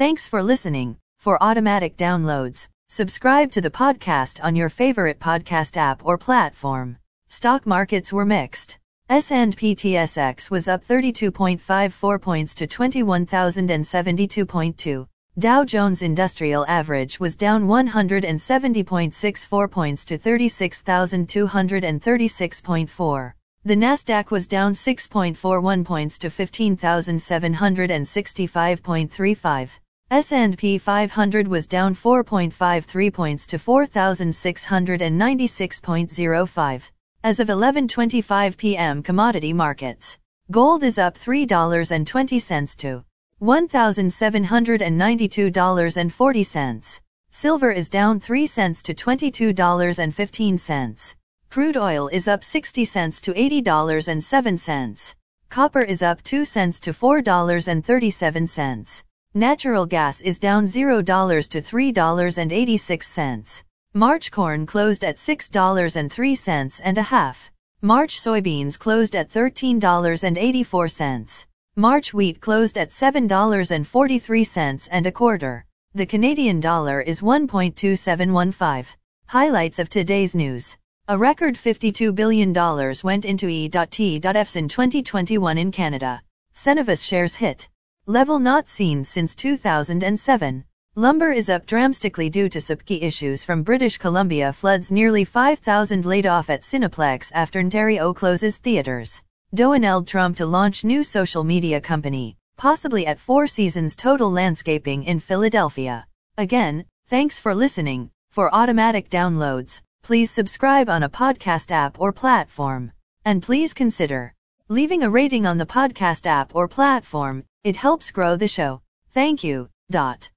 Thanks for listening. For automatic downloads, subscribe to the podcast on your favorite podcast app or platform. Stock markets were mixed. S&P TSX was up 32.54 points to 21,072.2. Dow Jones Industrial Average was down 170.64 points to 36,236.4. The Nasdaq was down 6.41 points to 15,765.35. S&P 500 was down 4.53 points to 4,696.05. As of 11:25 p.m. commodity markets. Gold is up $3.20 to $1,792.40. Silver is down 3 cents to $22.15. Crude oil is up 60 cents to $80.07. Copper is up 2 cents to $4.37. Natural gas is down $0 to $3.86. March corn closed at $6.03 and a half. March soybeans closed at $13.84. March wheat closed at $7.43 and a quarter. The Canadian dollar is 1.2715. Highlights of today's news. A record $52 billion went into E.T.Fs in 2021 in Canada. Cenovus shares hit. Level not seen since 2007. Lumber is up drastically due to supply issues from British Columbia floods nearly 5,000 laid off at Cineplex after Ontario closes theaters. Donald Trump to launch new social media company, possibly at Four Seasons Total Landscaping in Philadelphia. Again, thanks for listening. For automatic downloads, please subscribe on a podcast app or platform. And please consider leaving a rating on the podcast app or platform. It helps grow the show. Thank you. Dot.